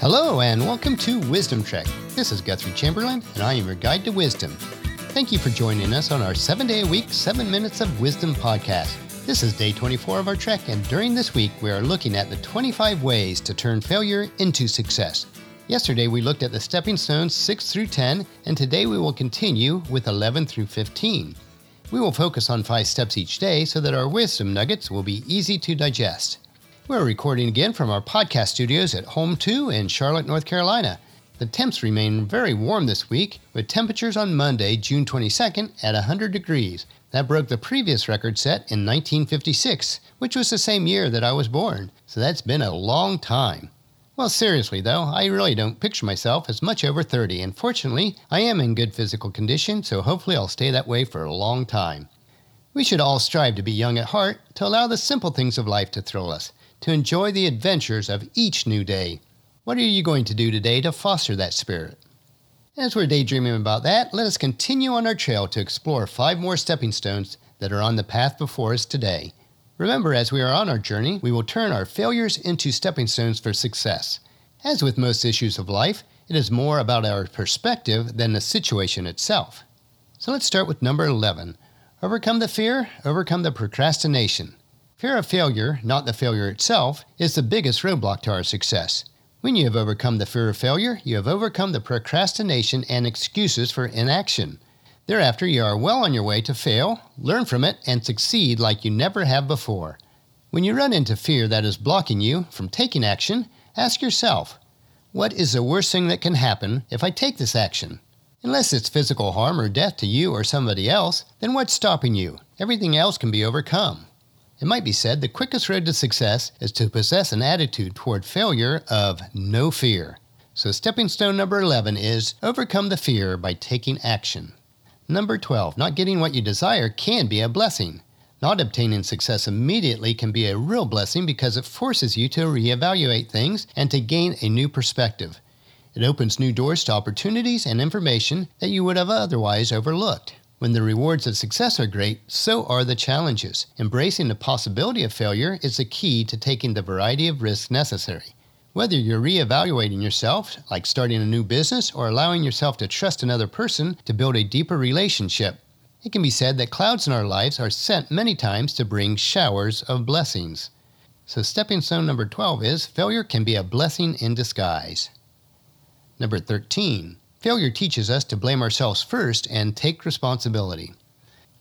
Hello, and welcome to Wisdom Trek. This is Guthrie Chamberlain, and I am your guide to wisdom. Thank you for joining us on our seven day a week, seven minutes of wisdom podcast. This is day 24 of our trek, and during this week, we are looking at the 25 ways to turn failure into success. Yesterday, we looked at the stepping stones 6 through 10, and today we will continue with 11 through 15. We will focus on five steps each day so that our wisdom nuggets will be easy to digest. We're recording again from our podcast studios at Home 2 in Charlotte, North Carolina. The temps remain very warm this week, with temperatures on Monday, June 22nd, at 100 degrees. That broke the previous record set in 1956, which was the same year that I was born, so that's been a long time. Well, seriously though, I really don't picture myself as much over 30, and fortunately, I am in good physical condition, so hopefully I'll stay that way for a long time. We should all strive to be young at heart, to allow the simple things of life to thrill us to enjoy the adventures of each new day. What are you going to do today to foster that spirit? As we're daydreaming about that, let us continue on our trail to explore five more stepping stones that are on the path before us today. Remember, as we are on our journey, we will turn our failures into stepping stones for success. As with most issues of life, it is more about our perspective than the situation itself. So let's start with number 11 Overcome the fear, overcome the procrastination. Fear of failure, not the failure itself, is the biggest roadblock to our success. When you have overcome the fear of failure, you have overcome the procrastination and excuses for inaction. Thereafter, you are well on your way to fail, learn from it, and succeed like you never have before. When you run into fear that is blocking you from taking action, ask yourself, what is the worst thing that can happen if I take this action? Unless it's physical harm or death to you or somebody else, then what's stopping you? Everything else can be overcome. It might be said the quickest road to success is to possess an attitude toward failure of no fear. So, stepping stone number 11 is overcome the fear by taking action. Number 12, not getting what you desire can be a blessing. Not obtaining success immediately can be a real blessing because it forces you to reevaluate things and to gain a new perspective. It opens new doors to opportunities and information that you would have otherwise overlooked. When the rewards of success are great, so are the challenges. Embracing the possibility of failure is the key to taking the variety of risks necessary. Whether you're reevaluating yourself, like starting a new business, or allowing yourself to trust another person to build a deeper relationship, it can be said that clouds in our lives are sent many times to bring showers of blessings. So, stepping stone number 12 is failure can be a blessing in disguise. Number 13, Failure teaches us to blame ourselves first and take responsibility.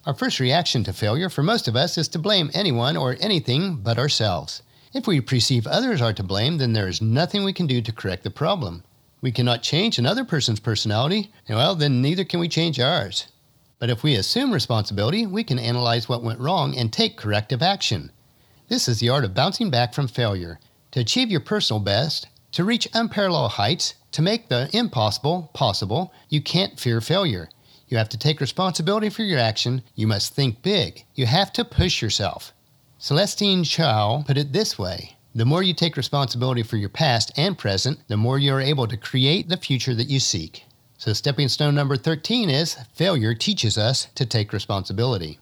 Our first reaction to failure for most of us is to blame anyone or anything but ourselves. If we perceive others are to blame, then there is nothing we can do to correct the problem. We cannot change another person's personality, well, then neither can we change ours. But if we assume responsibility, we can analyze what went wrong and take corrective action. This is the art of bouncing back from failure. To achieve your personal best, to reach unparalleled heights, to make the impossible possible, you can't fear failure. You have to take responsibility for your action. You must think big. You have to push yourself. Celestine Chua put it this way The more you take responsibility for your past and present, the more you are able to create the future that you seek. So, stepping stone number 13 is failure teaches us to take responsibility.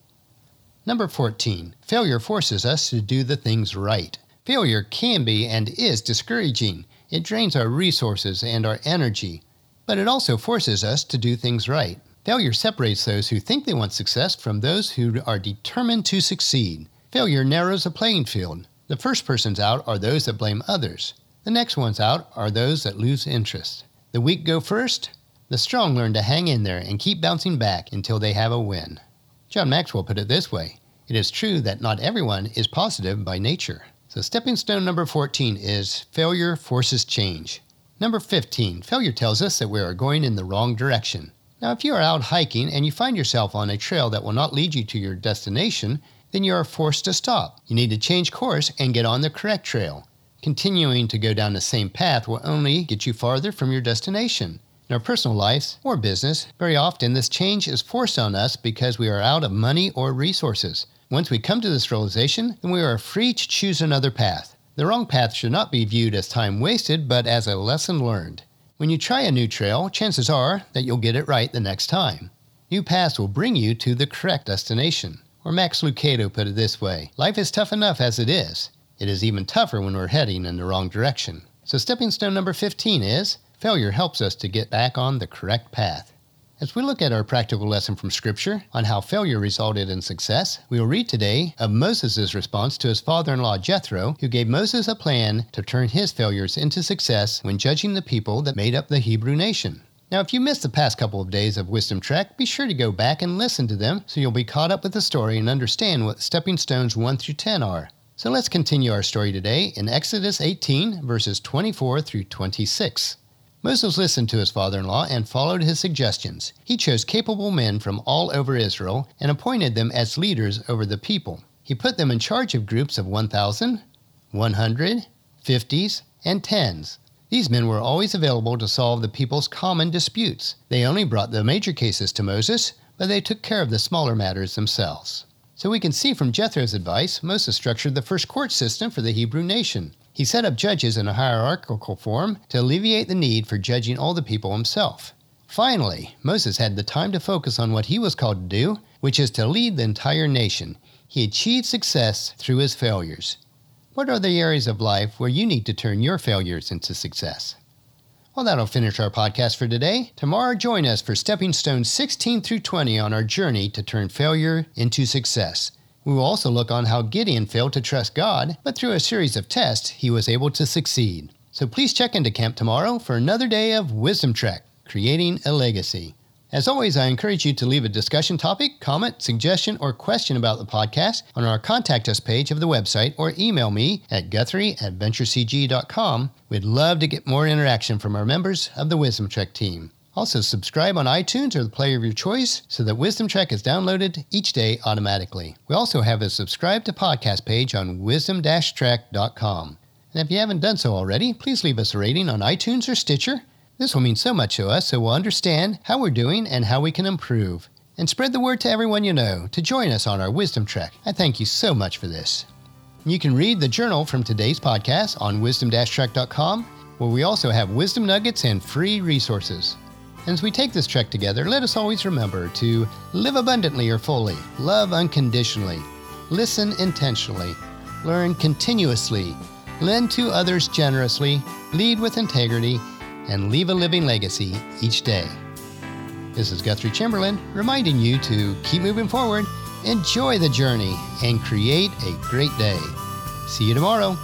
Number 14, failure forces us to do the things right. Failure can be and is discouraging. It drains our resources and our energy, but it also forces us to do things right. Failure separates those who think they want success from those who are determined to succeed. Failure narrows the playing field. The first persons out are those that blame others. The next ones out are those that lose interest. The weak go first. The strong learn to hang in there and keep bouncing back until they have a win. John Maxwell put it this way It is true that not everyone is positive by nature. So, stepping stone number 14 is failure forces change. Number 15, failure tells us that we are going in the wrong direction. Now, if you are out hiking and you find yourself on a trail that will not lead you to your destination, then you are forced to stop. You need to change course and get on the correct trail. Continuing to go down the same path will only get you farther from your destination. In our personal lives or business, very often this change is forced on us because we are out of money or resources. Once we come to this realization, then we are free to choose another path. The wrong path should not be viewed as time wasted, but as a lesson learned. When you try a new trail, chances are that you'll get it right the next time. New paths will bring you to the correct destination. Or Max Lucado put it this way Life is tough enough as it is. It is even tougher when we're heading in the wrong direction. So, stepping stone number 15 is failure helps us to get back on the correct path. As we look at our practical lesson from Scripture on how failure resulted in success, we will read today of Moses' response to his father in law Jethro, who gave Moses a plan to turn his failures into success when judging the people that made up the Hebrew nation. Now, if you missed the past couple of days of Wisdom Trek, be sure to go back and listen to them so you'll be caught up with the story and understand what stepping stones 1 through 10 are. So let's continue our story today in Exodus 18, verses 24 through 26. Moses listened to his father in law and followed his suggestions. He chose capable men from all over Israel and appointed them as leaders over the people. He put them in charge of groups of 1,000, 100, 50s, and 10s. These men were always available to solve the people's common disputes. They only brought the major cases to Moses, but they took care of the smaller matters themselves. So we can see from Jethro's advice, Moses structured the first court system for the Hebrew nation. He set up judges in a hierarchical form to alleviate the need for judging all the people himself. Finally, Moses had the time to focus on what he was called to do, which is to lead the entire nation. He achieved success through his failures. What are the areas of life where you need to turn your failures into success? Well, that'll finish our podcast for today. Tomorrow, join us for Stepping Stones 16 through 20 on our journey to turn failure into success. We will also look on how Gideon failed to trust God, but through a series of tests, he was able to succeed. So please check into camp tomorrow for another day of Wisdom Trek, creating a legacy. As always, I encourage you to leave a discussion topic, comment, suggestion, or question about the podcast on our Contact Us page of the website or email me at guthrie at venturecg.com. We'd love to get more interaction from our members of the Wisdom Trek team. Also, subscribe on iTunes or the player of your choice so that Wisdom Trek is downloaded each day automatically. We also have a subscribe to podcast page on wisdom-trek.com. And if you haven't done so already, please leave us a rating on iTunes or Stitcher. This will mean so much to us so we'll understand how we're doing and how we can improve. And spread the word to everyone you know to join us on our Wisdom Trek. I thank you so much for this. You can read the journal from today's podcast on wisdom-trek.com, where we also have wisdom nuggets and free resources. And as we take this trek together, let us always remember to live abundantly or fully, love unconditionally, listen intentionally, learn continuously, lend to others generously, lead with integrity, and leave a living legacy each day. This is Guthrie Chamberlain reminding you to keep moving forward, enjoy the journey, and create a great day. See you tomorrow.